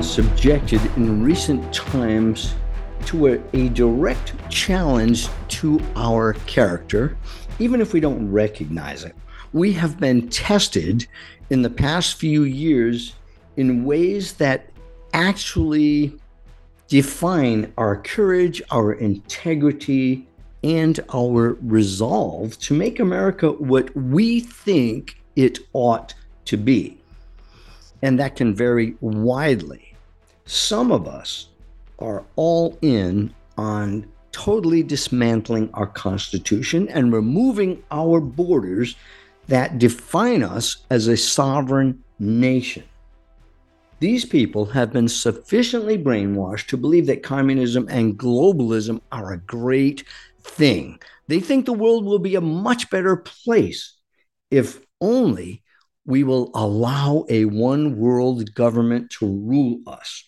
been subjected in recent times to a, a, direct challenge to our character, even if we don't recognize it. We have been tested in the past few years in ways that actually define our courage, our integrity, and our resolve to make America what we think it ought to be. And that can vary widely. Some of us are all in on totally dismantling our Constitution and removing our borders that define us as a sovereign nation. These people have been sufficiently brainwashed to believe that communism and globalism are a great thing. They think the world will be a much better place if only we will allow a one world government to rule us.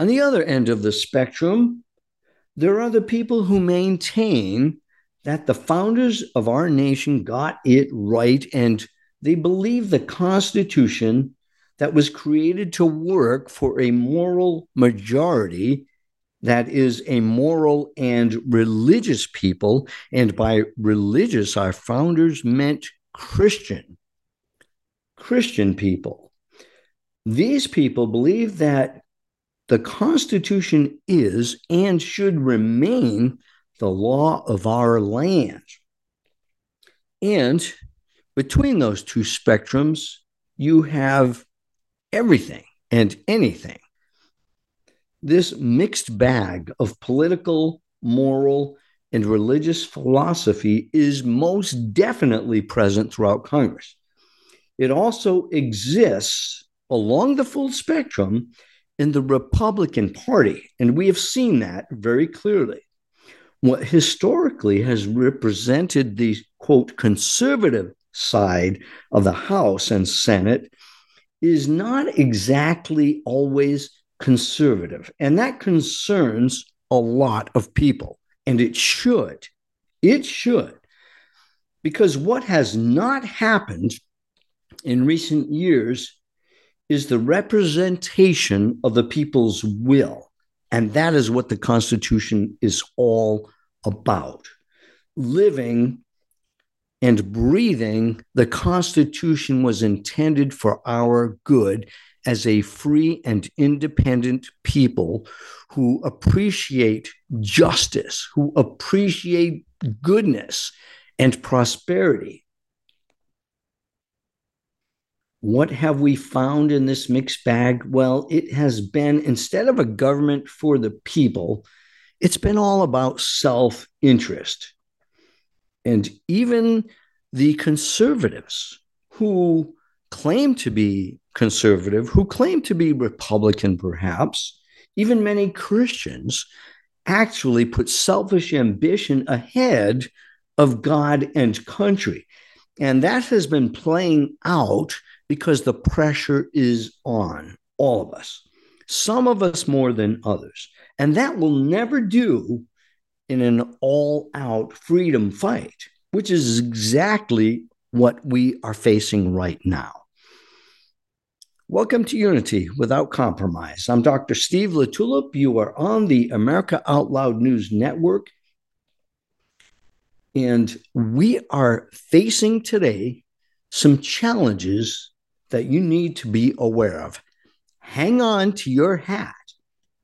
On the other end of the spectrum, there are the people who maintain that the founders of our nation got it right and they believe the Constitution that was created to work for a moral majority that is a moral and religious people. And by religious, our founders meant Christian. Christian people. These people believe that the Constitution is and should remain the law of our land. And between those two spectrums, you have everything and anything. This mixed bag of political, moral, and religious philosophy is most definitely present throughout Congress. It also exists along the full spectrum in the Republican Party, and we have seen that very clearly. What historically has represented the quote conservative side of the House and Senate is not exactly always conservative. And that concerns a lot of people. And it should. It should. Because what has not happened in recent years is the representation of the people's will. And that is what the Constitution is all about. Living and breathing, the Constitution was intended for our good as a free and independent people who appreciate justice, who appreciate goodness and prosperity. What have we found in this mixed bag? Well, it has been instead of a government for the people, it's been all about self interest. And even the conservatives who claim to be conservative, who claim to be Republican, perhaps, even many Christians, actually put selfish ambition ahead of God and country. And that has been playing out because the pressure is on all of us, some of us more than others. And that will never do in an all out freedom fight, which is exactly what we are facing right now. Welcome to Unity Without Compromise. I'm Dr. Steve LaTulippe. You are on the America Out Loud News Network. And we are facing today some challenges that you need to be aware of. Hang on to your hat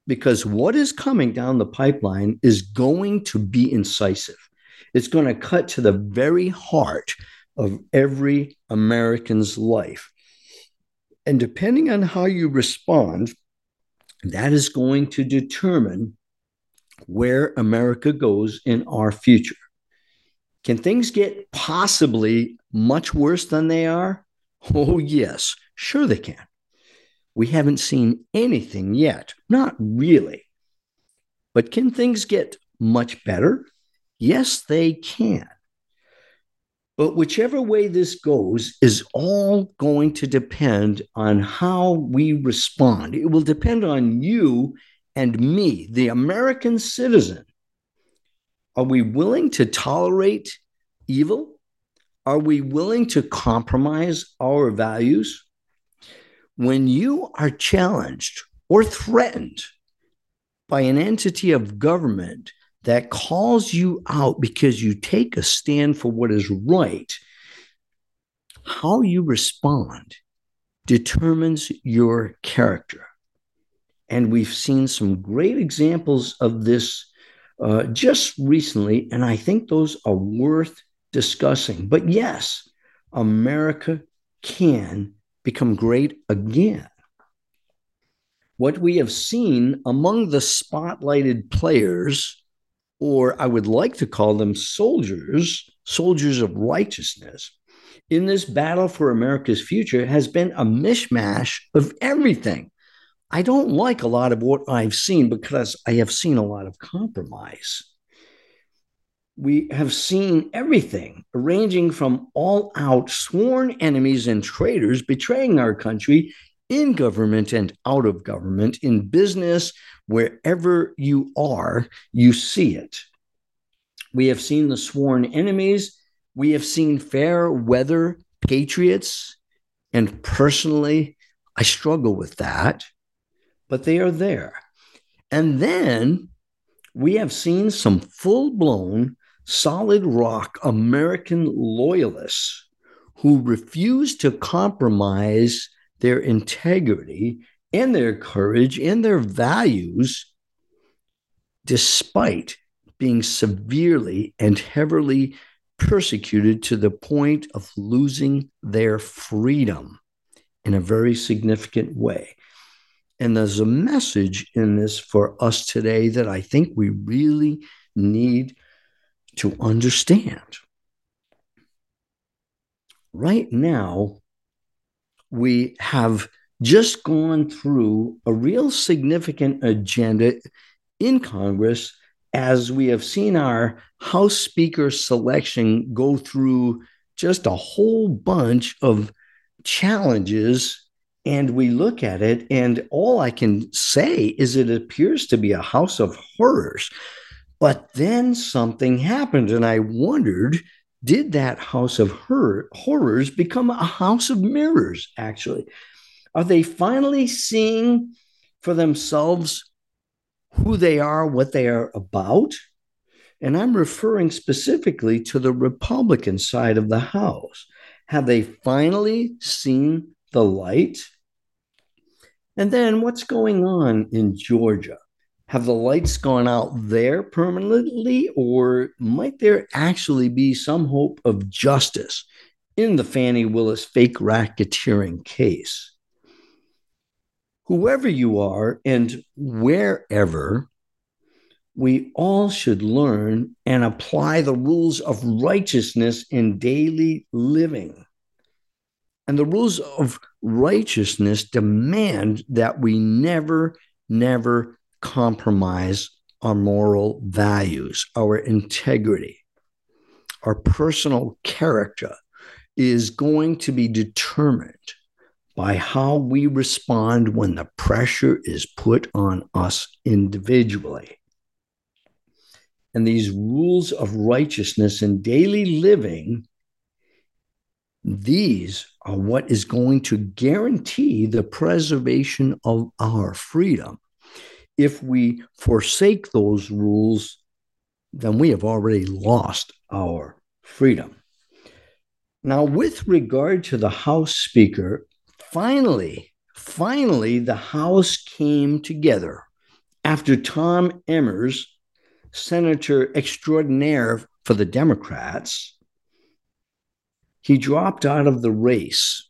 because what is coming down the pipeline is going to be incisive. It's going to cut to the very heart of every American's life. And depending on how you respond, that is going to determine where America goes in our future. Can things get possibly much worse than they are? Oh, yes, sure they can. We haven't seen anything yet, not really. But can things get much better? Yes, they can. But whichever way this goes is all going to depend on how we respond. It will depend on you and me, the American citizen. Are we willing to tolerate evil? Are we willing to compromise our values? when you are challenged or threatened by an entity of government that calls you out because you take a stand for what is right, how you respond determines your character. And we've seen some great examples of this uh, just recently, and I think those are worth discussing. But yes, America can become great again. What we have seen among the spotlighted players, or I would like to call them soldiers, soldiers of righteousness, in this battle for America's future has been a mishmash of everything. I don't like a lot of what I've seen because I have seen a lot of compromise. We have seen everything, ranging from all out sworn enemies and traitors betraying our country in government and out of government, in business, wherever you are, you see it. We have seen the sworn enemies. We have seen fair weather patriots. And personally, I struggle with that but they are there. And then we have seen some full blown, solid rock American loyalists who refused to compromise their integrity and their courage and their values, despite being severely and heavily persecuted to the point of losing their freedom in a very significant way. And there's a message in this for us today that I think we really need to understand. Right now, we have just gone through a real significant agenda in Congress as we have seen our House Speaker selection go through just a whole bunch of challenges and we look at it, and all I can say is it appears to be a house of horrors. But then something happened, and I wondered did that house of horror, horrors become a house of mirrors, actually? Are they finally seeing for themselves who they are, what they are about? And I'm referring specifically to the Republican side of the House. Have they finally seen the light? And then what's going on in Georgia? Have the lights gone out there permanently, or might there actually be some hope of justice in the Fani Willis fake racketeering case? Whoever you are and wherever, we all should learn and apply the rules of righteousness in daily living. And the rules of righteousness demand that we never, never compromise our moral values, our integrity. Our personal character is going to be determined by how we respond when the pressure is put on us individually. And these rules of righteousness in daily living these are what is going to guarantee the preservation of our freedom. If we forsake those rules, then we have already lost our freedom. Now, with regard to the House Speaker, finally, finally, the House came together after Tom Emmer, Senator extraordinaire for the Democrats, he dropped out of the race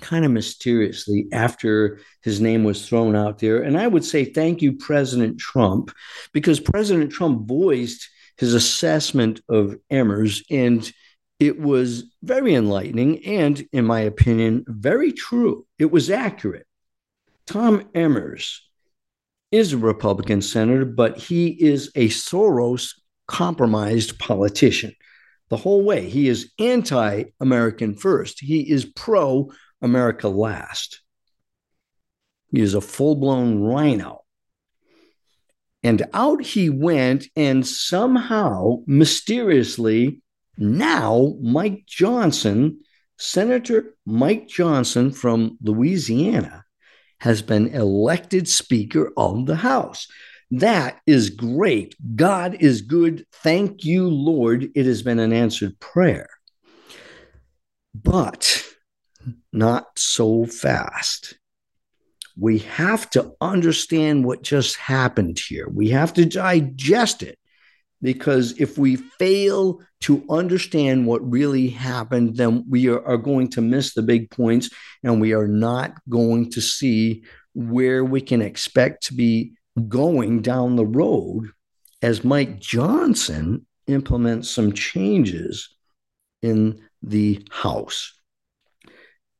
kind of mysteriously after his name was thrown out there. And I would say thank you, President Trump, because President Trump voiced his assessment of Emmers, and it was very enlightening and, in my opinion, very true. It was accurate. Tom Emmers is a Republican senator, but he is a Soros compromised politician the whole way. He is anti American first, he is pro America last. He is a full blown rhino. And out he went, and somehow, mysteriously, now Mike Johnson, Senator Mike Johnson from Louisiana has been elected Speaker of the House. That is great. God is good. Thank you, Lord. It has been an answered prayer. But not so fast. We have to understand what just happened here. We have to digest it because if we fail to understand what really happened, then we are, are, going to miss the big points and we are not going to see where we can expect to be going down the road as Mike Johnson implements some changes in the House.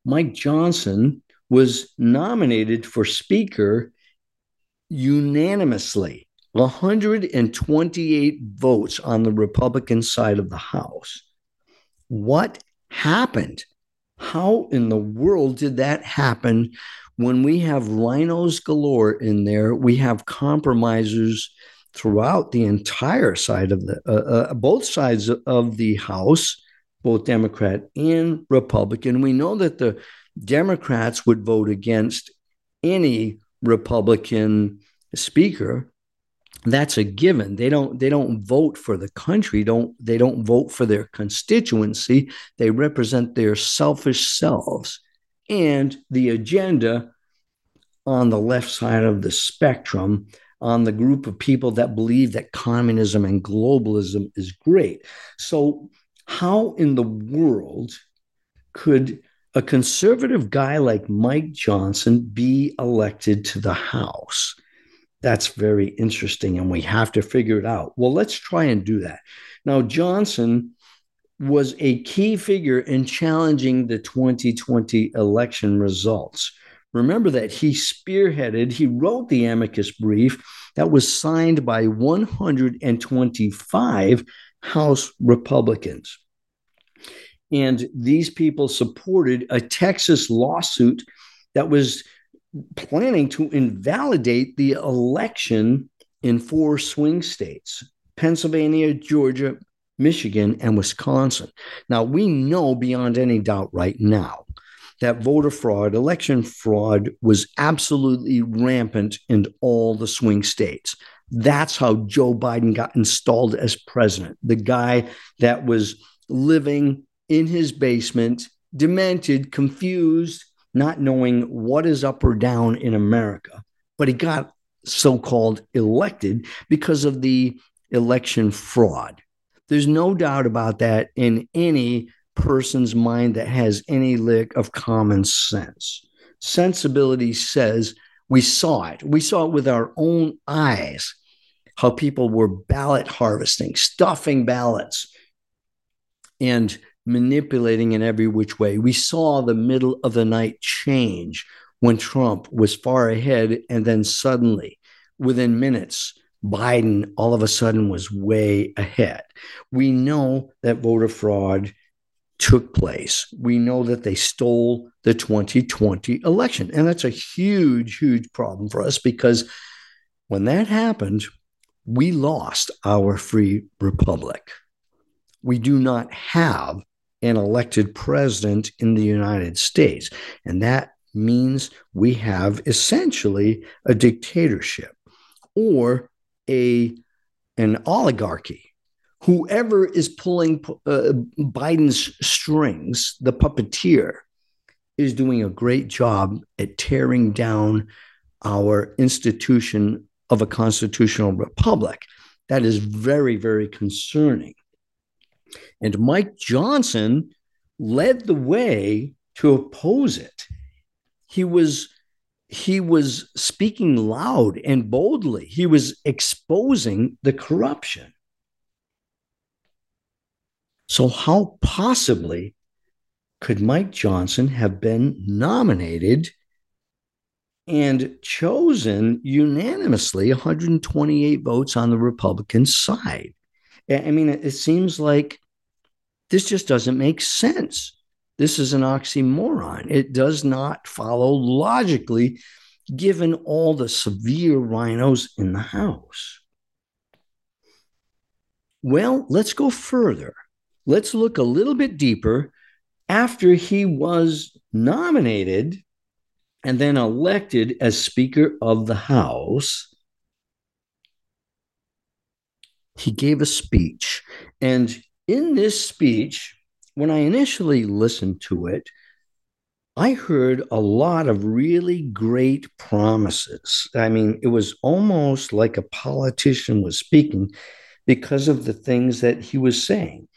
Mike Johnson was nominated for Speaker unanimously 128 votes on the Republican side of the House. What happened? How in the world did that happen when we have rhinos galore in there? We have compromisers throughout the entire side of the, uh, uh, both sides of the House both Democrat and Republican. We know that the Democrats would vote against any Republican speaker. That's a given. They don't they don't vote for the country, don't they don't vote for their constituency. They represent their selfish selves and the agenda on the left side of the spectrum on the group of people that believe that communism and globalism is great. So how in the world could a conservative guy like Mike Johnson be elected to the House? That's very interesting, and we have to figure it out. Well, let's try and do that. Now, Johnson was a key figure in challenging the 2020 election results. Remember that he spearheaded, he wrote the amicus brief that was signed by 125 House Republicans. And these people supported a Texas lawsuit that was planning to invalidate the election in four swing states Pennsylvania, Georgia, Michigan, and Wisconsin. Now, we know beyond any doubt right now that voter fraud, election fraud was absolutely rampant in all the swing states. That's how Joe Biden got installed as president. The guy that was living in his basement, demented, confused, not knowing what is up or down in America. But he got so called elected because of the election fraud. There's no doubt about that in any person's mind that has any lick of common sense. Sensibility says we saw it. We saw it with our own eyes how people were ballot harvesting, stuffing ballots, and manipulating in every which way. We saw the middle of the night change when Trump was far ahead, and then suddenly, within minutes, Biden all of a sudden was way ahead. We know that voter fraud took place. We know that they stole the 2020 election. And that's a huge, huge problem for us because when that happened, we lost our free republic. We do not have an elected president in the United States. And that means we have essentially a dictatorship or a an oligarchy. Whoever is pulling uh, Biden's strings, the puppeteer, is doing a great job at tearing down our institution of a constitutional republic. That is very, very concerning. And Mike Johnson led the way to oppose it. He was he was speaking loud and boldly. He was exposing the corruption. So how possibly could Mike Johnson have been nominated and chosen unanimously 128 votes on the Republican side? I mean, it seems like this just doesn't make sense. This is an oxymoron. It does not follow logically, given all the severe rhinos in the House. Well, let's go further. Let's look a little bit deeper after he was nominated and then elected as Speaker of the House, he gave a speech. And in this speech, when I initially listened to it, I heard a lot of really great promises. I mean, it was almost like a politician was speaking because of the things that he was saying.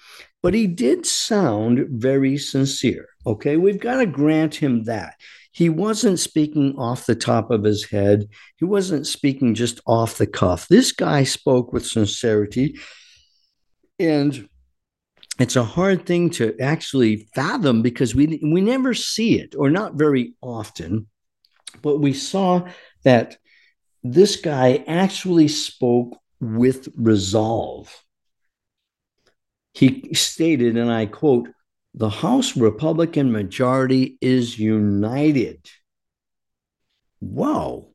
But he did sound very sincere. Okay. We've got to grant him that. He wasn't speaking off the top of his head, he wasn't speaking just off the cuff. This guy spoke with sincerity. And it's a hard thing to actually fathom because we we never see it or not very often but we saw that this guy actually spoke with resolve he stated and i quote the house republican majority is united wow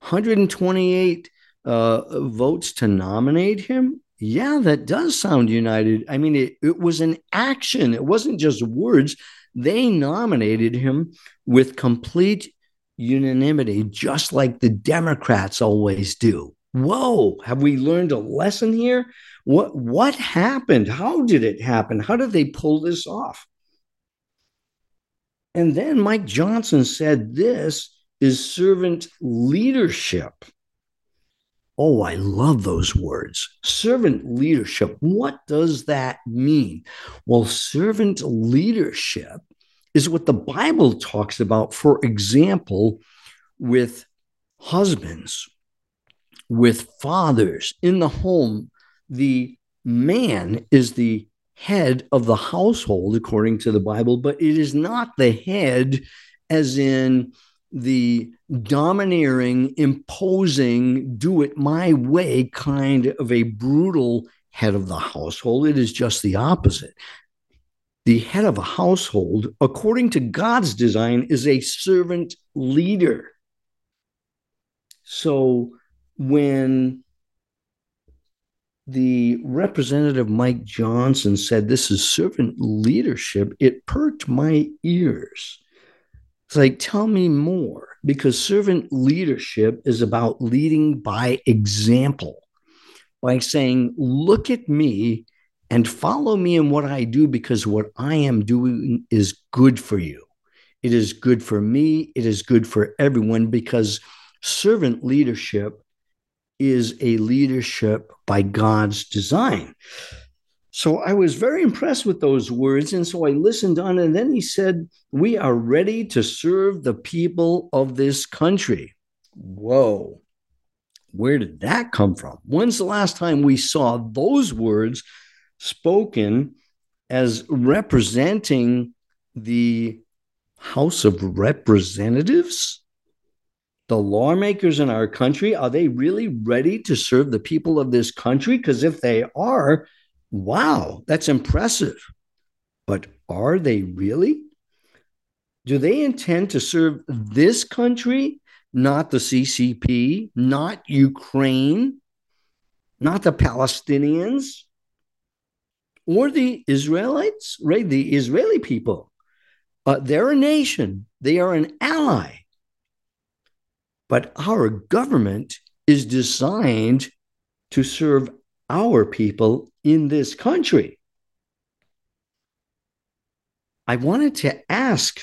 128 uh, votes to nominate him yeah, that does sound united. I mean, it, it was an action, it wasn't just words. They nominated him with complete unanimity, just like the Democrats always do. Whoa, have we learned a lesson here? What what happened? How did it happen? How did they pull this off? And then Mike Johnson said this is servant leadership. Oh, I love those words. Servant leadership. What does that mean? Well, servant leadership is what the Bible talks about, for example, with husbands, with fathers in the home. The man is the head of the household, according to the Bible, but it is not the head as in the domineering, imposing, do it my way kind of a brutal head of the household. It is just the opposite. The head of a household, according to God's design, is a servant leader. So when the representative Mike Johnson said this is servant leadership, it perked my ears it's like, tell me more, because servant leadership is about leading by example, by saying, look at me and follow me in what I do, because what I am doing is good for you. It is good for me. It is good for everyone, because servant leadership is a leadership by God's design. So I was very impressed with those words. And so I listened on, and then he said, We are ready to serve the people of this country. Whoa. Where did that come from? When's the last time we saw those words spoken as representing the House of Representatives? The lawmakers in our country, are they really ready to serve the people of this country? Because if they are, Wow, that's impressive. But are they really? Do they intend to serve this country, not the CCP, not Ukraine, not the Palestinians, or the Israelites, right? The Israeli people. Uh, they're a nation, they are an ally. But our government is designed to serve our people in this country. I wanted to ask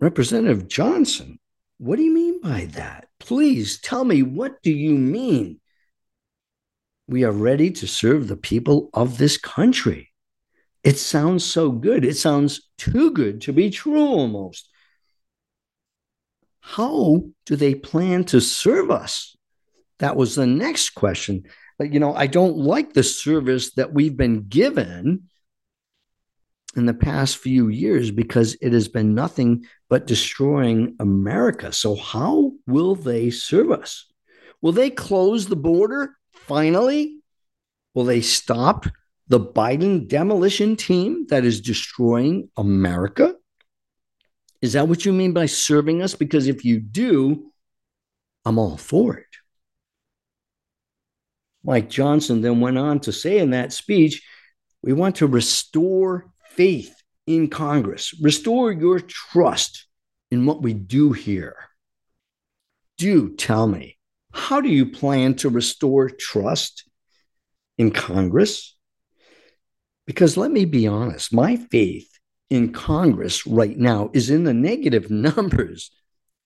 Representative Johnson, what do you mean by that? Please tell me, what do you mean? We are ready to serve the people of this country. It sounds so good. It sounds too good to be true almost. How do they plan to serve us? That was the next question But, you know, I don't like the service that we've been given in the past few years because it has been nothing but destroying America. So, how will they serve us? Will they close the border finally? Will they stop the Biden demolition team that is destroying America? Is that what you mean by serving us? Because if you do, I'm all for it. Mike Johnson then went on to say in that speech, we want to restore faith in Congress. Restore your trust in what we do here. Do tell me, how do you plan to restore trust in Congress? Because let me be honest, my faith in Congress right now is in the negative numbers.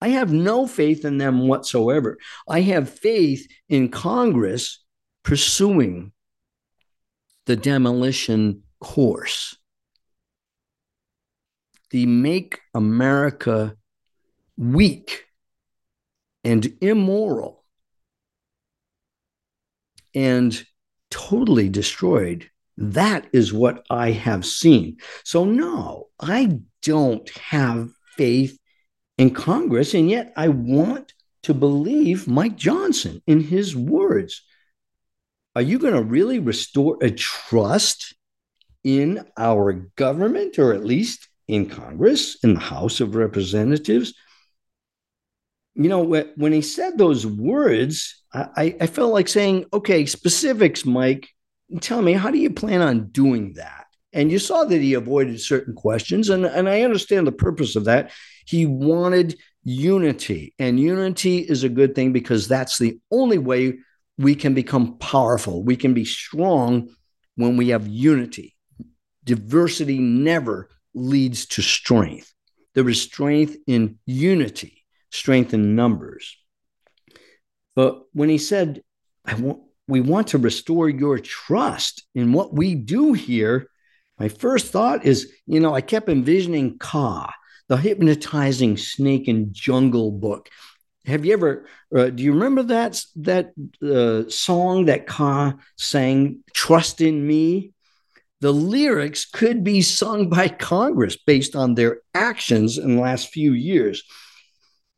I have no faith in them whatsoever. I have faith in Congress pursuing the demolition course. The Make America Weak and immoral and totally destroyed. That is what I have seen. So, no, I don't have faith in Congress, and yet I want to believe Mike Johnson in his words. Are you going to really restore a trust in our government, or at least in Congress, in the House of Representatives? You know, when he said those words, I, I felt like saying, okay, specifics, Mike. Tell me, how do you plan on doing that? And you saw that he avoided certain questions, and, and I understand the purpose of that. He wanted unity, and unity is a good thing because that's the only way we can become powerful. We can be strong when we have unity. Diversity never leads to strength. There is strength in unity, strength in numbers. But when he said, I want, we want to restore your trust in what we do here, my first thought is, you know, I kept envisioning Kaa, the hypnotizing snake and jungle book. Have you ever? Uh, do you remember that that uh, song that Kaa sang, "Trust in Me"? The lyrics could be sung by Congress based on their actions in the last few years.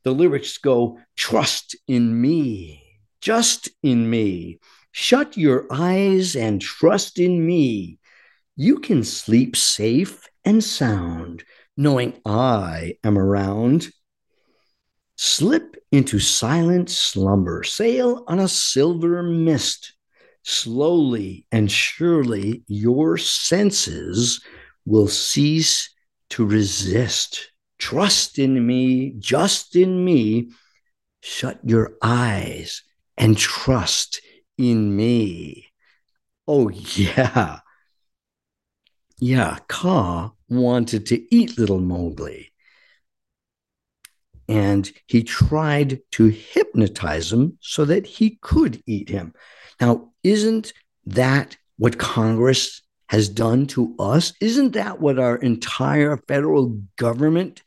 The lyrics go, "Trust in me, just in me. Shut your eyes and trust in me. You can sleep safe and sound, knowing I am around." Slip into silent slumber, sail on a silver mist. Slowly and surely, your senses will cease to resist. Trust in me, just in me. Shut your eyes and trust in me. Oh, yeah. Yeah, Kaa wanted to eat little Mowgli and he tried to hypnotize him so that he could eat him. Now, isn't that what Congress has done to us? Isn't that what our entire federal government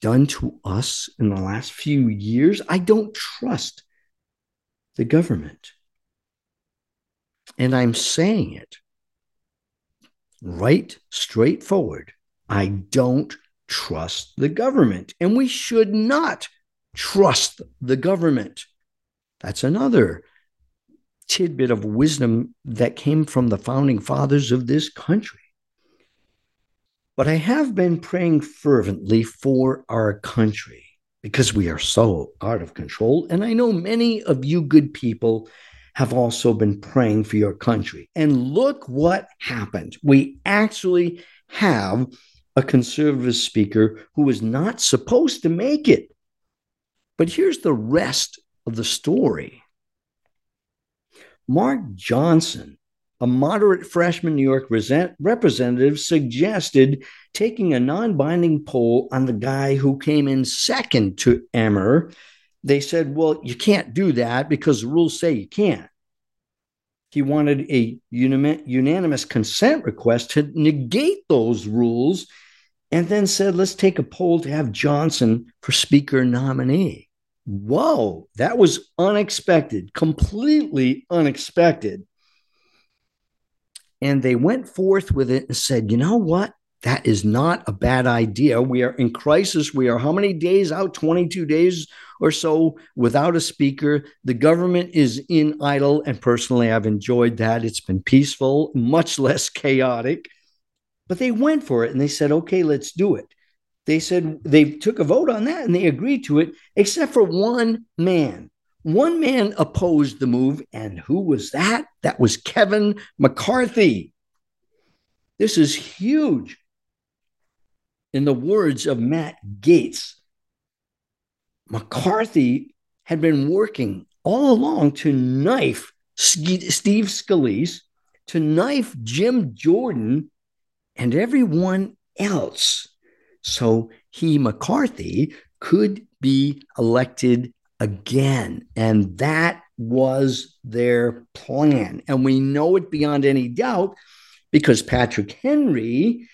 done to us in the last few years? I don't trust the government. And I'm saying it right straightforward. I don't trust the government. And we should not trust the government. That's another tidbit of wisdom that came from the founding fathers of this country. But I have been praying fervently for our country because we are so out of control. And I know many of you good people have also been praying for your country. And look what happened. We actually have a conservative speaker who was not supposed to make it. But here's the rest of the story Mark Johnson, a moderate freshman New York representative, suggested taking a non binding poll on the guy who came in second to Emmer. They said, well, you can't do that because the rules say you can't. He wanted a unanimous consent request to negate those rules and then said, let's take a poll to have Johnson for Speaker nominee. Whoa, that was unexpected, completely unexpected. And they went forth with it and said, you know what? That is not a bad idea. We are in crisis. We are how many days out? 22 days or so without a speaker. The government is in idle. And personally, I've enjoyed that. It's been peaceful, much less chaotic. But they went for it and they said, okay, let's do it. They said they took a vote on that and they agreed to it, except for one man. One man opposed the move. And who was that? That was Kevin McCarthy. This is huge. In the words of Matt Gaetz, McCarthy had been working all along to knife Steve Scalise, to knife Jim Jordan, and everyone else. So he, McCarthy, could be elected again. And that was their plan. And we know it beyond any doubt because Patrick Henry,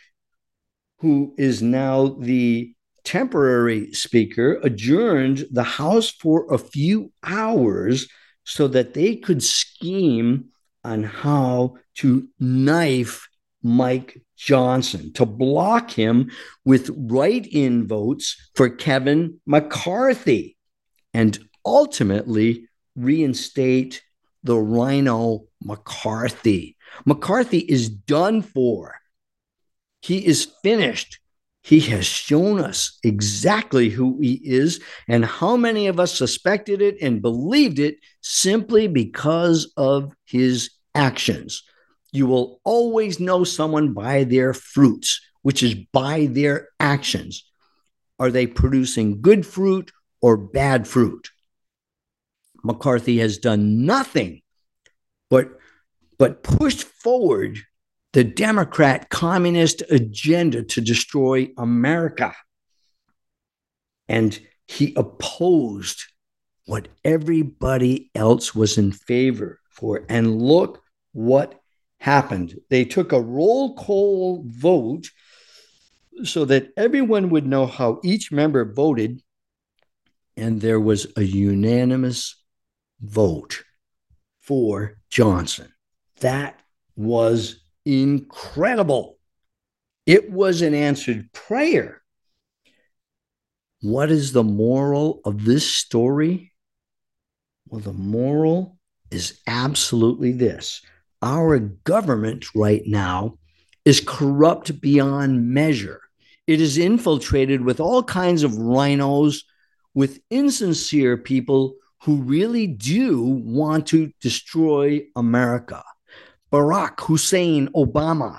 who is now the temporary speaker, adjourned the House for a few hours so that they could scheme on how to knife Mike Johnson, to block him with write in votes for Kevin McCarthy, and ultimately reinstate the Rhino McCarthy. McCarthy is done for. He is finished. He has shown us exactly who he is and how many of us suspected it and believed it simply because of his actions. You will always know someone by their fruits, which is by their actions. Are they producing good fruit or bad fruit? McCarthy has done nothing but, but pushed forward the Democrat communist agenda to destroy America. And he opposed what everybody else was in favor for. And look what happened. They took a roll call vote so that everyone would know how each member voted. And there was a unanimous vote for Johnson. That was incredible. It was an answered prayer. What is the moral of this story? Well, the moral is absolutely this our government right now is corrupt beyond measure. It is infiltrated with all kinds of rhinos, with insincere people who really do want to destroy America. Barack Hussein Obama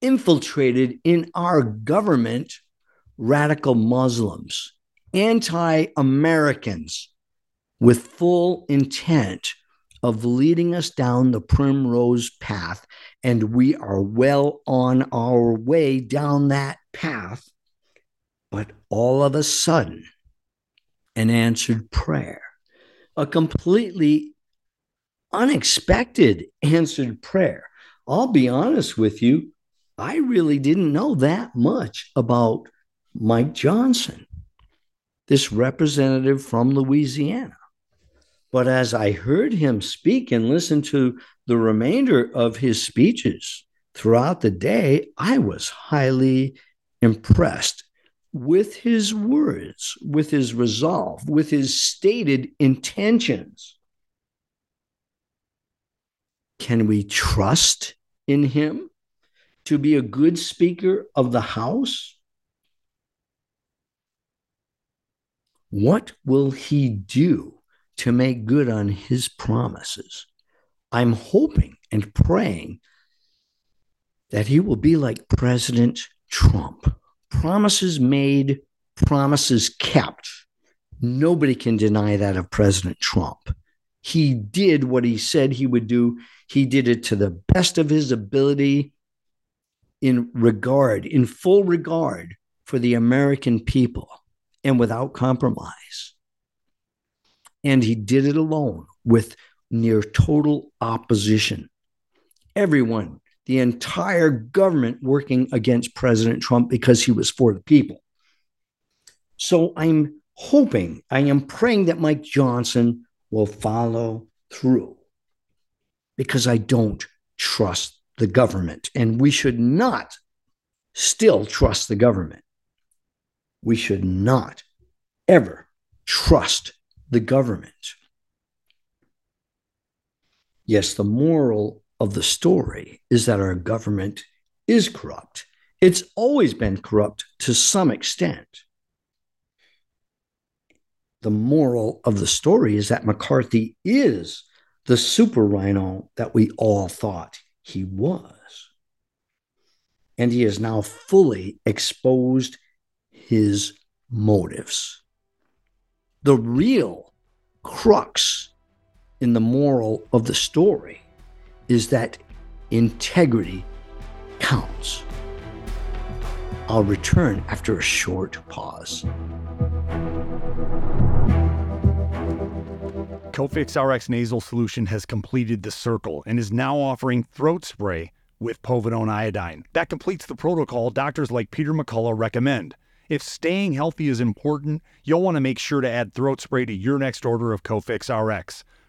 infiltrated in our government radical Muslims, anti Americans with full intent of leading us down the primrose path. And we are well on our way down that path. But all of a sudden, an answered prayer, a completely unexpected answered prayer. I'll be honest with you, I really didn't know that much about Mike Johnson, this representative from Louisiana. But as I heard him speak and listened to the remainder of his speeches throughout the day, I was highly impressed with his words, with his resolve, with his stated intentions. Can we trust in him to be a good speaker of the House? What will he do to make good on his promises. I'm hoping and praying that he will be like President Trump promises made, promises kept. Nobody can deny that of President Trump. He did what he said he would do, he did it to the best of his ability in regard, in full regard for the American people and without compromise. And he did it alone with near total opposition. Everyone, the entire government working against President Trump because he was for the people. So I'm hoping, I am praying that Mike Johnson will follow through because I don't trust the government. And we should not still trust the government. We should not ever trust the government. Yes, the moral of the story is that our government is corrupt. It's always been corrupt to some extent. The moral of the story is that McCarthy is the super rhino that we all thought he was. and he has now fully exposed his motives. The real crux in the moral of the story is that integrity counts. I'll return after a short pause. Cofix RX nasal solution has completed the circle and is now offering throat spray with povidone iodine. That completes the protocol doctors like Peter McCullough recommend. If staying healthy is important, you'll want to make sure to add throat spray to your next order of Cofix RX.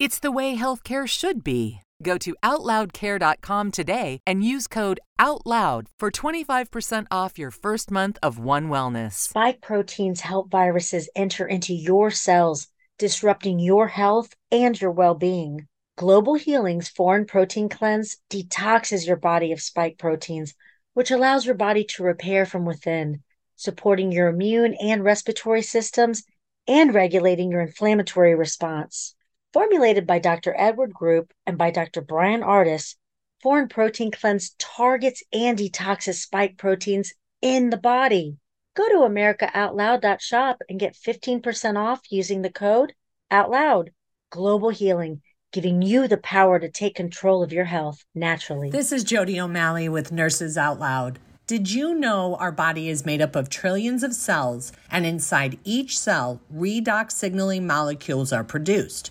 It's the way healthcare should be. Go to OutLoudCare.com today and use code OUTLOUD for 25% off your first month of One Wellness. Spike proteins help viruses enter into your cells, disrupting your health and your well being. Global Healing's Foreign Protein Cleanse detoxes your body of spike proteins, which allows your body to repair from within, supporting your immune and respiratory systems and regulating your inflammatory response. Formulated by Dr. Edward Group and by Dr. Bryan Ardis, Foreign Protein Cleanse targets and detoxes spike proteins in the body. Go to americaoutloud.shop and get 15% off using the code OUTLOUD. Global Healing, giving you the power to take control of your health naturally. This is Jody O'Malley with Nurses Out Loud. Did you know our body is made up of trillions of cells, and inside each cell, redox signaling molecules are produced?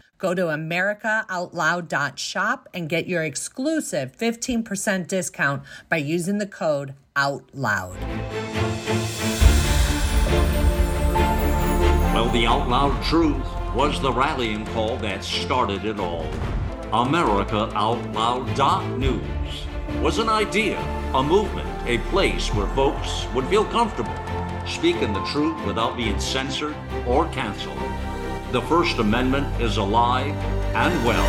Go to AmericaOutloud.shop and get your exclusive 15% discount by using the code OUTLOUD. Well, the Out Loud truth was the rallying call that started it all. AmericaOutloud.news was an idea, a movement, a place where folks would feel comfortable speaking the truth without being censored or canceled. The First Amendment is alive and well.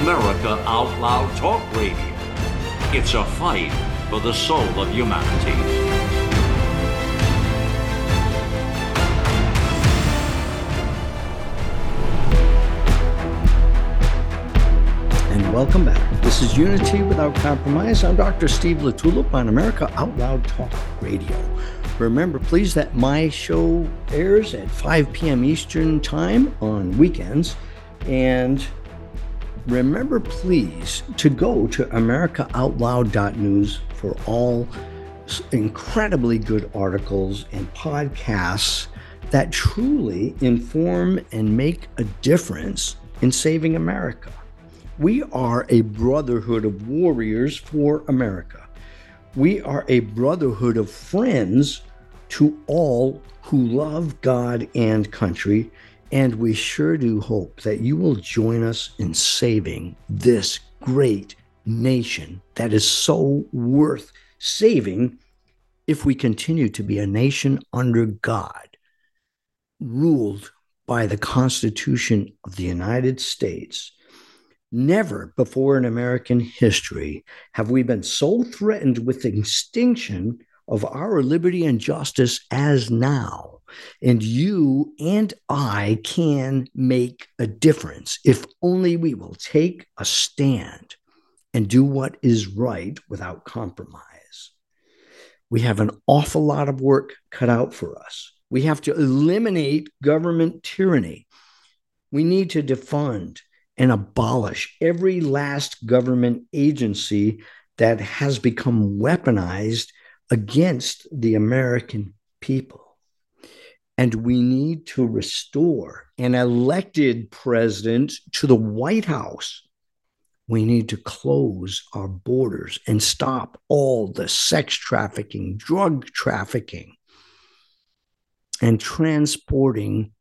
America Out Loud Talk Radio. It's a fight for the soul of humanity. Welcome back. This is Unity Without Compromise. I'm Dr. Steve LaTulippe on America Out Loud Talk Radio. Remember, please, that my show airs at 5 p.m. Eastern Time on weekends. And remember, please, to go to AmericaOutloud.news for all incredibly good articles and podcasts that truly inform and make a difference in saving America. We are a brotherhood of warriors for America. We are a brotherhood of friends to all who love God and country. And we sure do hope that you will join us in saving this great nation that is so worth saving if we continue to be a nation under God, ruled by the Constitution of the United States Never before in American history have we been so threatened with the extinction of our liberty and justice as now. And you and I can make a difference if only we will take a stand and do what is right without compromise. We have an awful lot of work cut out for us. We have to eliminate government tyranny. We need to defund and abolish every last government agency that has become weaponized against the American people. And we need to restore an elected president to the White House. We need to close our borders and stop all the sex trafficking, drug trafficking, and transporting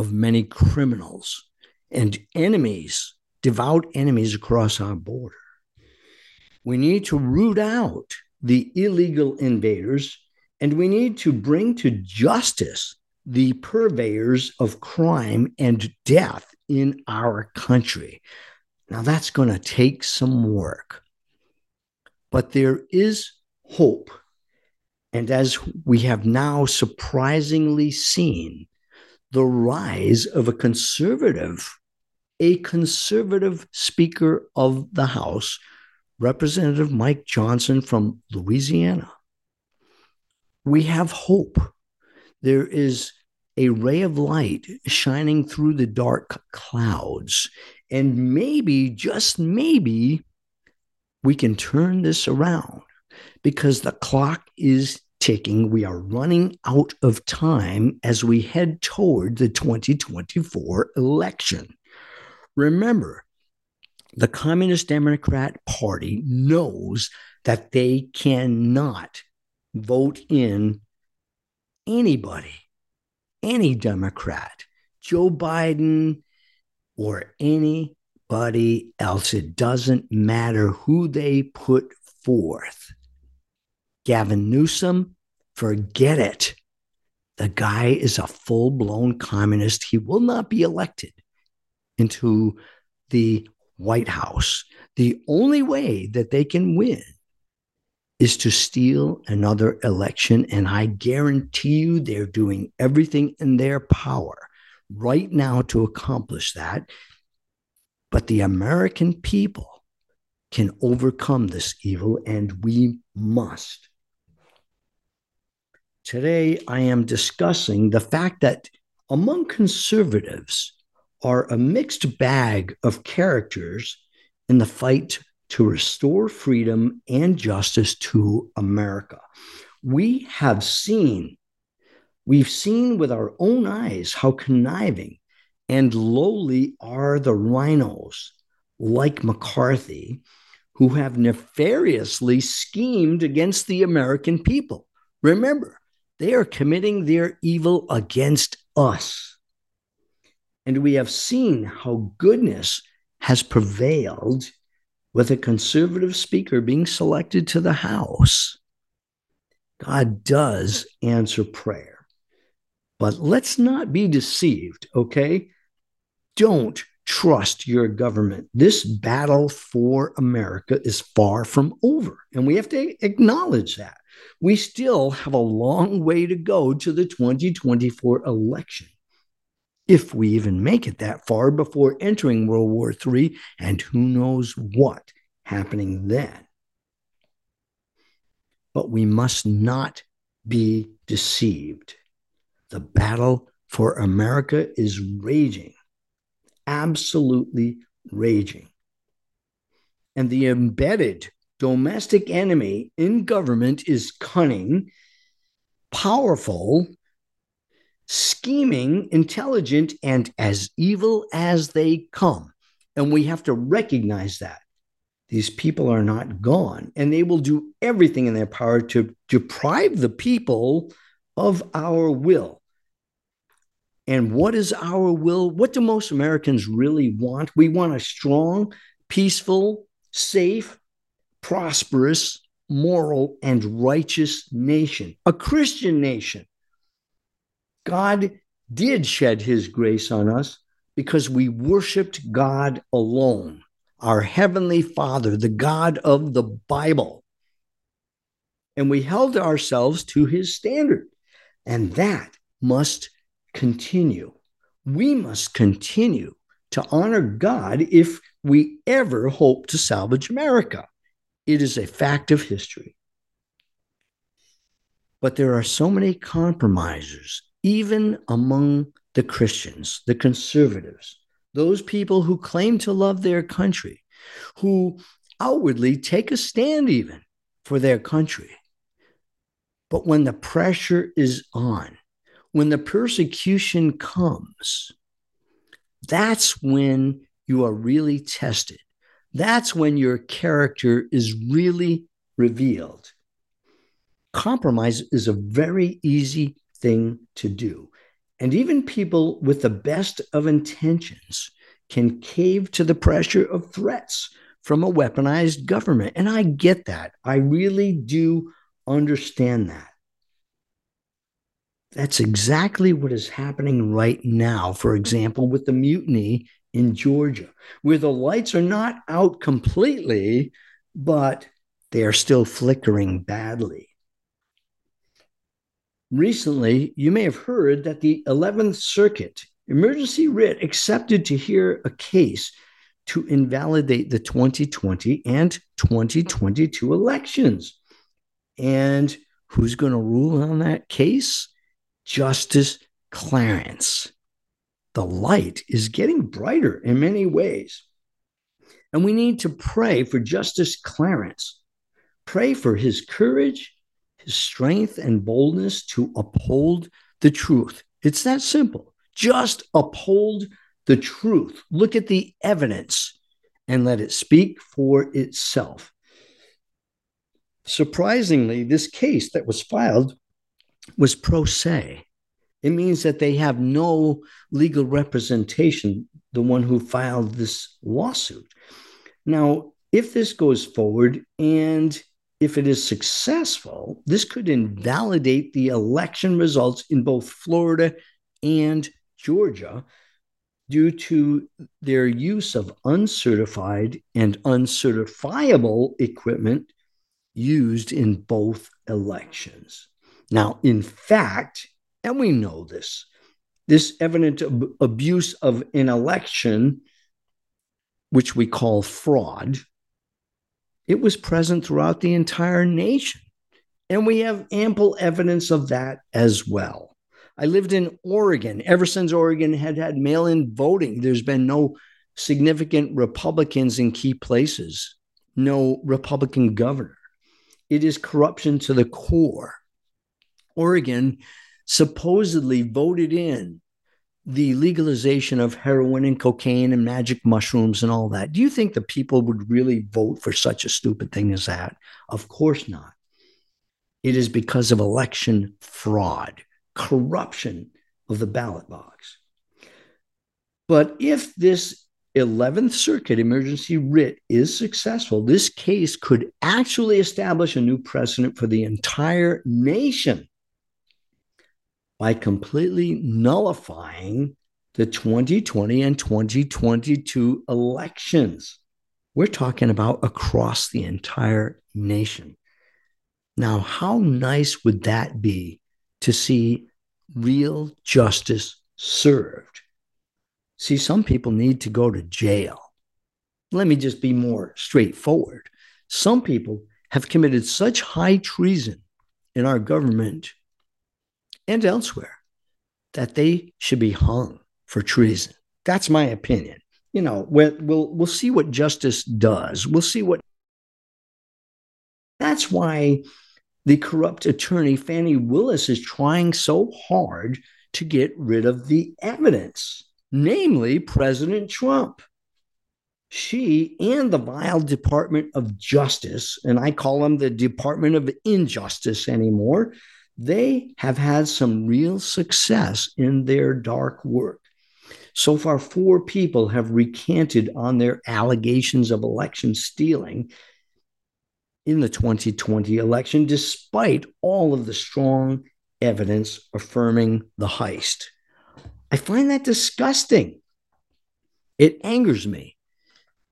of many criminals and enemies, devout enemies across our border. We need to root out the illegal invaders, and we need to bring to justice the purveyors of crime and death in our country. Now, that's going to take some work, but there is hope. And as we have now surprisingly seen, the rise of a conservative, a conservative Speaker of the House Representative Mike Johnson from Louisiana. We have hope. There is a ray of light shining through the dark clouds. And maybe, just maybe, we can turn this around because the clock is ticking. We are running out of time as we head toward the 2024 election. Remember, the Communist Democrat Party knows that they cannot vote in anybody, any Democrat, Joe Biden, or anybody else. It doesn't matter who they put forth. Gavin Newsom, forget it. The guy is a full blown communist. He will not be elected into the White House. The only way that they can win is to steal another election. And I guarantee you they're doing everything in their power right now to accomplish that. But the American people can overcome this evil, and we must. Today, I am discussing the fact that among conservatives, are a mixed bag of characters in the fight to restore freedom and justice to America. We have seen, we've seen with our own eyes how conniving and lowly are the RINOs like McCarthy who have nefariously schemed against the American people. Remember, they are committing their evil against us. And we have seen how goodness has prevailed with a conservative speaker being selected to the House. God does answer prayer. But let's not be deceived, okay? Don't trust your government. This battle for America is far from over, and we have to acknowledge that. We still have a long way to go to the 2024 election if we even make it that far before entering World War III, and who knows what happening then. But we must not be deceived. The battle for America is raging, absolutely raging. And the embedded domestic enemy in government is cunning, powerful, scheming, intelligent, and as evil as they come. And we have to recognize that. These people are not gone, and they will do everything in their power to deprive the people of our will. And what is our will? What do most Americans really want? We want a strong, peaceful, safe, prosperous, moral, and righteous nation, a Christian nation God did shed his grace on us because we worshiped God alone, our Heavenly Father, the God of the Bible. And we held ourselves to his standard. And that must continue. We must continue to honor God if we ever hope to salvage America. It is a fact of history. But there are so many compromisers, even among the Christians, the conservatives, those people who claim to love their country, who outwardly take a stand even for their country. But when the pressure is on, when the persecution comes, that's when you are really tested. That's when your character is really revealed. Compromise is a very easy thing to do. And even people with the best of intentions can cave to the pressure of threats from a weaponized government. And I get that. I really do understand that. That's exactly what is happening right now, for example, with the mutiny in Georgia, where the lights are not out completely, but they are still flickering badly. Recently, you may have heard that the 11th Circuit emergency writ accepted to hear a case to invalidate the 2020 and 2022 elections. And who's going to rule on that case? Justice Clarence. The light is getting brighter in many ways. And we need to pray for Justice Clarence. Pray for his courage, his strength, and boldness to uphold the truth. It's that simple. Just uphold the truth. Look at the evidence and let it speak for itself. Surprisingly, this case that was filed was pro se. It means that they have no legal representation, the one who filed this lawsuit. Now, if this goes forward and if it is successful, this could invalidate the election results in both Florida and Georgia due to their use of uncertified and uncertifiable equipment used in both elections. Now, in fact, and we know this, this evident ab- abuse of an election, which we call fraud, it was present throughout the entire nation. And we have ample evidence of that as well. I lived in Oregon. Ever since Oregon had had mail in voting, there's been no significant Republicans in key places, no Republican governor. It is corruption to the core. Oregon supposedly voted in the legalization of heroin and cocaine and magic mushrooms and all that. Do you think the people would really vote for such a stupid thing as that? Of course not. It is because of election fraud, corruption of the ballot box. But if this 11th Circuit emergency writ is successful, this case could actually establish a new precedent for the entire nation by completely nullifying the 2020 and 2022 elections. We're talking about across the entire nation. Now, how nice would that be to see real justice served? See, some people need to go to jail. Let me just be more straightforward. Some people have committed such high treason in our government and elsewhere that they should be hung for treason. That's my opinion. You know, we'll, we'll, see what justice does. We'll see what. That's why the corrupt attorney Fani Willis is trying so hard to get rid of the evidence, namely President Trump. She and the vile Department of Justice, and I call them the Department of Injustice anymore, they have had some real success in their dark work. So far, four people have recanted on their allegations of election stealing in the 2020 election, despite all of the strong evidence affirming the heist. I find that disgusting. It angers me.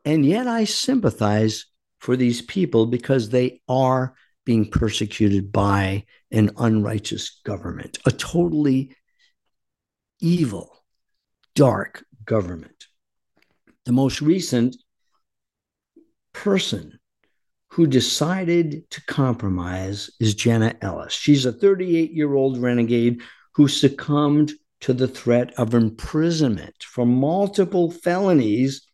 And yet I sympathize for these people because they are being persecuted by an unrighteous government, a totally evil, dark government. The most recent person who decided to compromise is Jenna Ellis. She's a 38 year old renegade who succumbed to the threat of imprisonment for multiple felonies.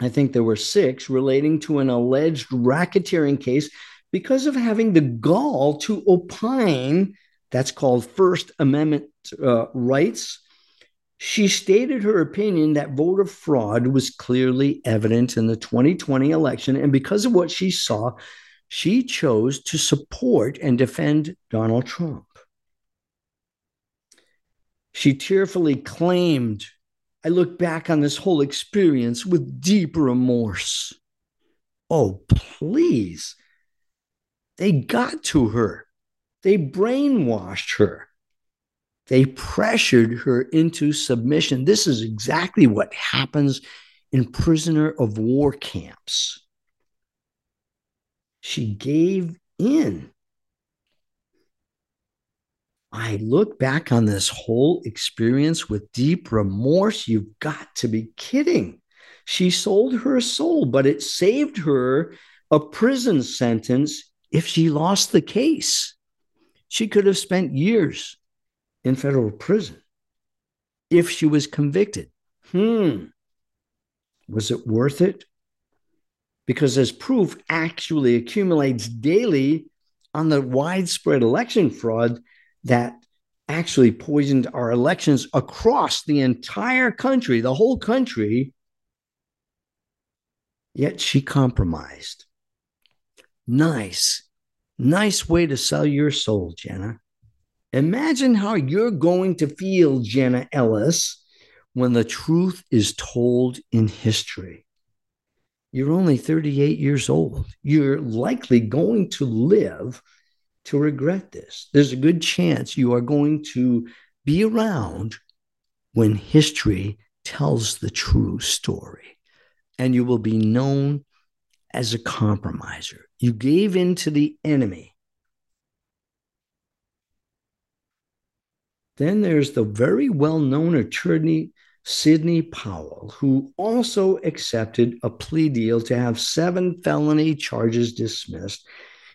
I think there were six relating to an alleged racketeering case because of having the gall to opine. That's called First Amendment uh, rights. She stated her opinion that voter fraud was clearly evident in the 2020 election. And because of what she saw, she chose to support and defend Donald Trump. She tearfully claimed, I look back on this whole experience with deep remorse. Oh, please. They got to her, they brainwashed her. They pressured her into submission. This is exactly what happens in prisoner of war camps. She gave in. I look back on this whole experience with deep remorse. You've got to be kidding. She sold her soul, but it saved her a prison sentence if she lost the case. She could have spent years in federal prison if she was convicted. Hmm. Was it worth it? Because as proof actually accumulates daily on the widespread election fraud that actually poisoned our elections across the entire country, the whole country, yet she compromised. Nice, nice way to sell your soul, Jenna. Imagine how you're going to feel, Jenna Ellis, when the truth is told in history. You're only 38 years old. You're likely going to live to regret this. There's a good chance you are going to be around when history tells the true story, and you will be known as a compromiser. You gave in to the enemy Then there's the very well known attorney Sidney Powell, who also accepted a plea deal to have seven felony charges dismissed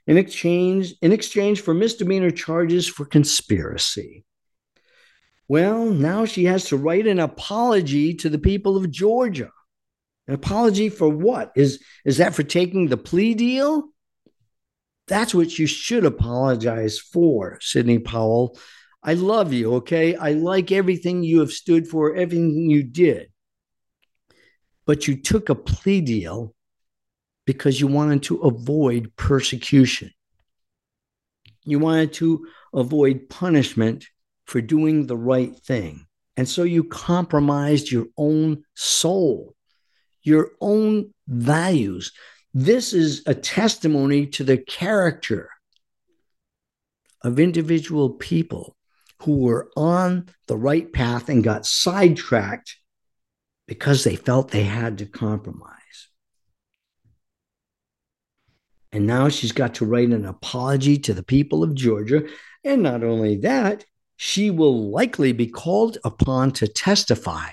in exchange, in exchange for misdemeanor charges for conspiracy. Well, now she has to write an apology to the people of Georgia. An apology for what? Is, is that for taking the plea deal? That's what you should apologize for, Sidney Powell I love you, okay? I like everything you have stood for, everything you did. But you took a plea deal because you wanted to avoid persecution. You wanted to avoid punishment for doing the right thing. And so you compromised your own soul, your own values. This is a testimony to the character of individual people who were on the right path and got sidetracked because they felt they had to compromise. And now she's got to write an apology to the people of Georgia. And not only that, she will likely be called upon to testify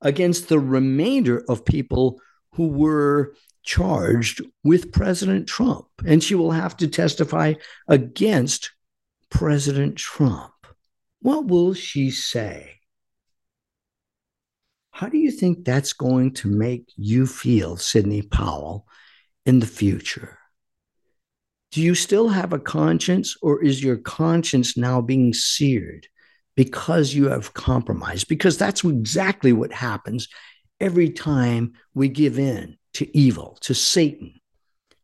against the remainder of people who were charged with President Trump. And she will have to testify against President Trump. What will she say? How do you think that's going to make you feel, Sidney Powell, in the future? Do you still have a conscience, or is your conscience now being seared because you have compromised? Because that's exactly what happens every time we give in to evil, to Satan,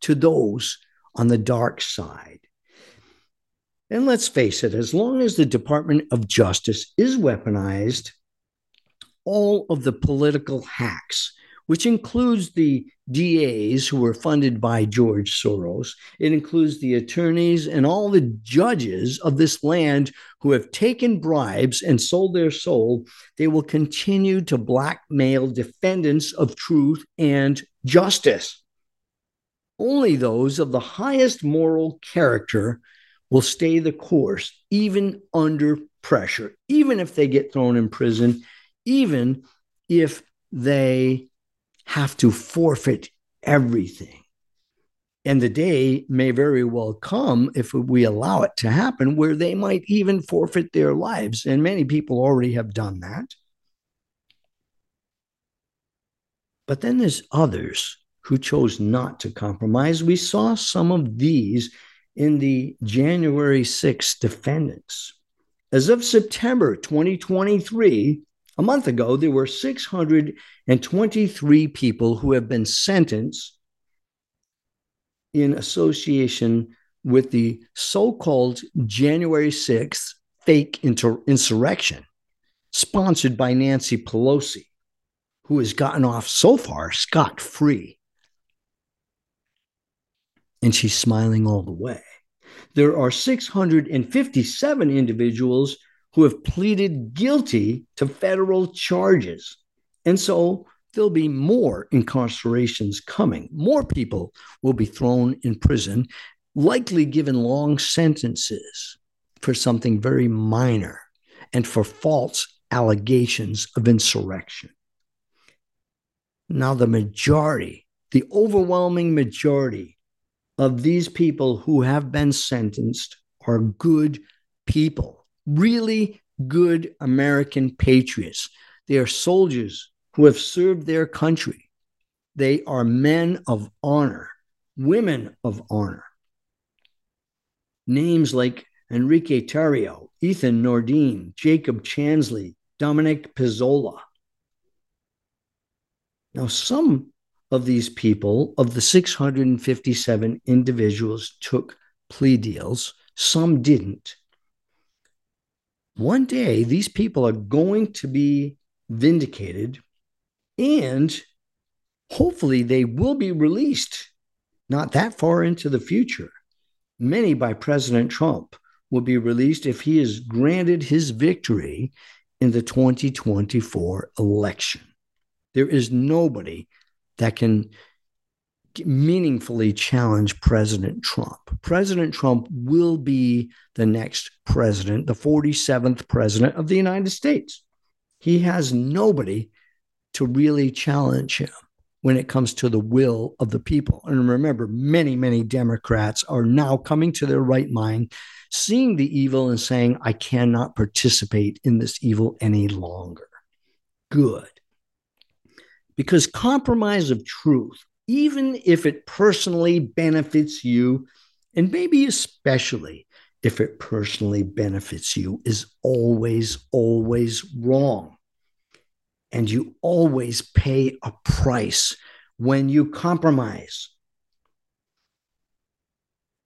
to those on the dark side. And let's face it, as long as the Department of Justice is weaponized, all of the political hacks, which includes the DAs who were funded by George Soros, it includes the attorneys and all the judges of this land who have taken bribes and sold their soul, they will continue to blackmail defendants of truth and justice. Only those of the highest moral character will stay the course, even under pressure, even if they get thrown in prison, even if they have to forfeit everything. And the day may very well come, if we allow it to happen, where they might even forfeit their lives. And many people already have done that. But then there's others who chose not to compromise. We saw some of these in the January 6 defendants. As of September 2023, a month ago, there were 623 people who have been sentenced in association with the so called January 6th fake inter- insurrection sponsored by Nancy Pelosi, who has gotten off so far scot free. And she's smiling all the way. There are 657 individuals who have pleaded guilty to federal charges. And so there'll be more incarcerations coming. More people will be thrown in prison, likely given long sentences for something very minor and for false allegations of insurrection. Now, the majority, the overwhelming majority of these people who have been sentenced are good people, really good American patriots. They are soldiers who have served their country. They are men of honor, women of honor. Names like Enrique Tarrio, Ethan Nordean, Jacob Chansley, Dominic Pezzola. Now, some of these people, of the 657 individuals, took plea deals, some didn't. One day, these people are going to be vindicated and hopefully they will be released not that far into the future. Many by President Trump will be released if he is granted his victory in the 2024 election. There is nobody that can meaningfully challenge President Trump. President Trump will be the next president, the 47th president of the United States. He has nobody to really challenge him when it comes to the will of the people. And remember, many, many Democrats are now coming to their right mind, seeing the evil and saying, I cannot participate in this evil any longer. Good. Because compromise of truth, even if it personally benefits you, and maybe especially if it personally benefits you, is always, always wrong and you always pay a price when you compromise.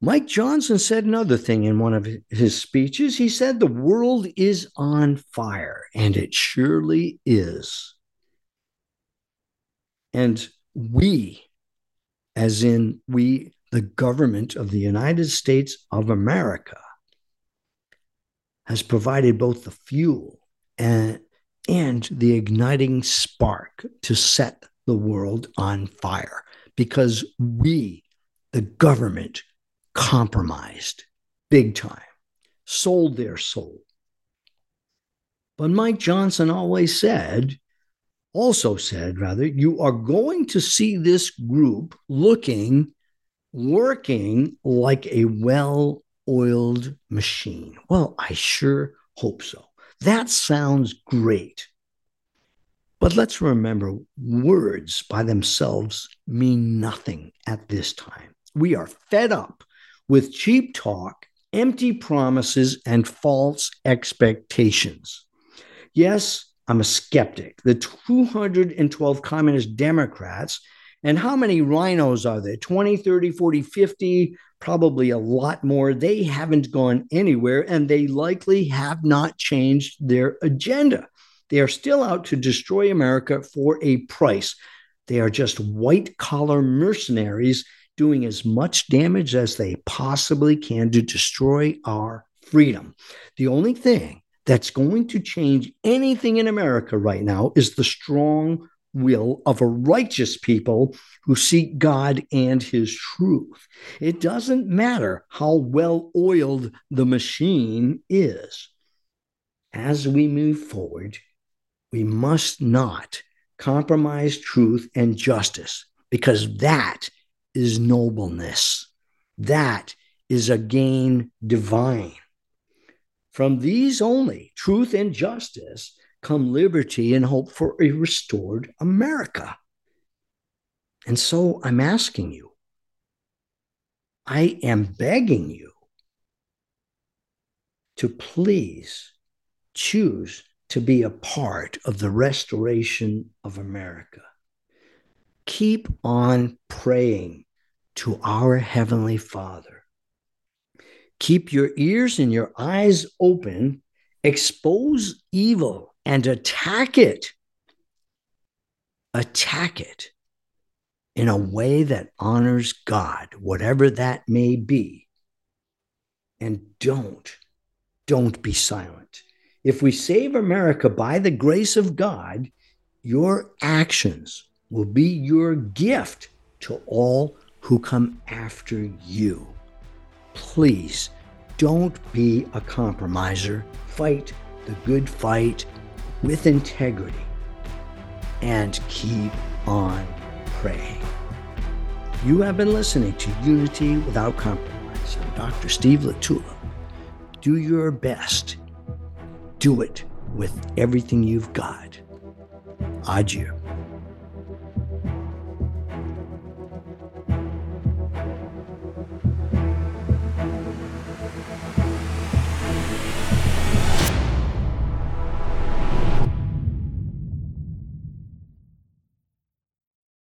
Mike Johnson said another thing in one of his speeches. He said, The world is on fire, and it surely is. And we, as in we, the government of the United States of America, has provided both the fuel and and the igniting spark to set the world on fire because we, the government, compromised big time, sold their soul. But Mike Johnson always said, also said, rather, you are going to see this group looking, working like a well oiled machine. Well, I sure hope so. That sounds great. But let's remember words by themselves mean nothing at this time. We are fed up with cheap talk, empty promises, and false expectations. Yes, I'm a skeptic. The 212 communist Democrats, and how many RINOs are there? 20, 30, 40, 50, probably a lot more. They haven't gone anywhere and they likely have not changed their agenda. They are still out to destroy America for a price. They are just white collar mercenaries doing as much damage as they possibly can to destroy our freedom. The only thing that's going to change anything in America right now is the strong will of a righteous people who seek God and his truth. It doesn't matter how well oiled the machine is. as we move forward, we must not compromise truth and justice because that is nobleness. That is a gain divine. From these only, truth and justice, come liberty and hope for a restored America. And so I'm asking you, I am begging you to please choose to be a part of the restoration of America. Keep on praying to our Heavenly Father. Keep your ears and your eyes open, expose evil and attack it. Attack it in a way that honors God, whatever that may be. And don't, don't be silent. If we save America by the grace of God, your actions will be your gift to all who come after you. Please don't be a compromiser. Fight the good fight with integrity and keep on praying. You have been listening to Unity Without Compromise. I'm Dr. Steve LaTulippe. Do your best do it with everything you've got. Adieu.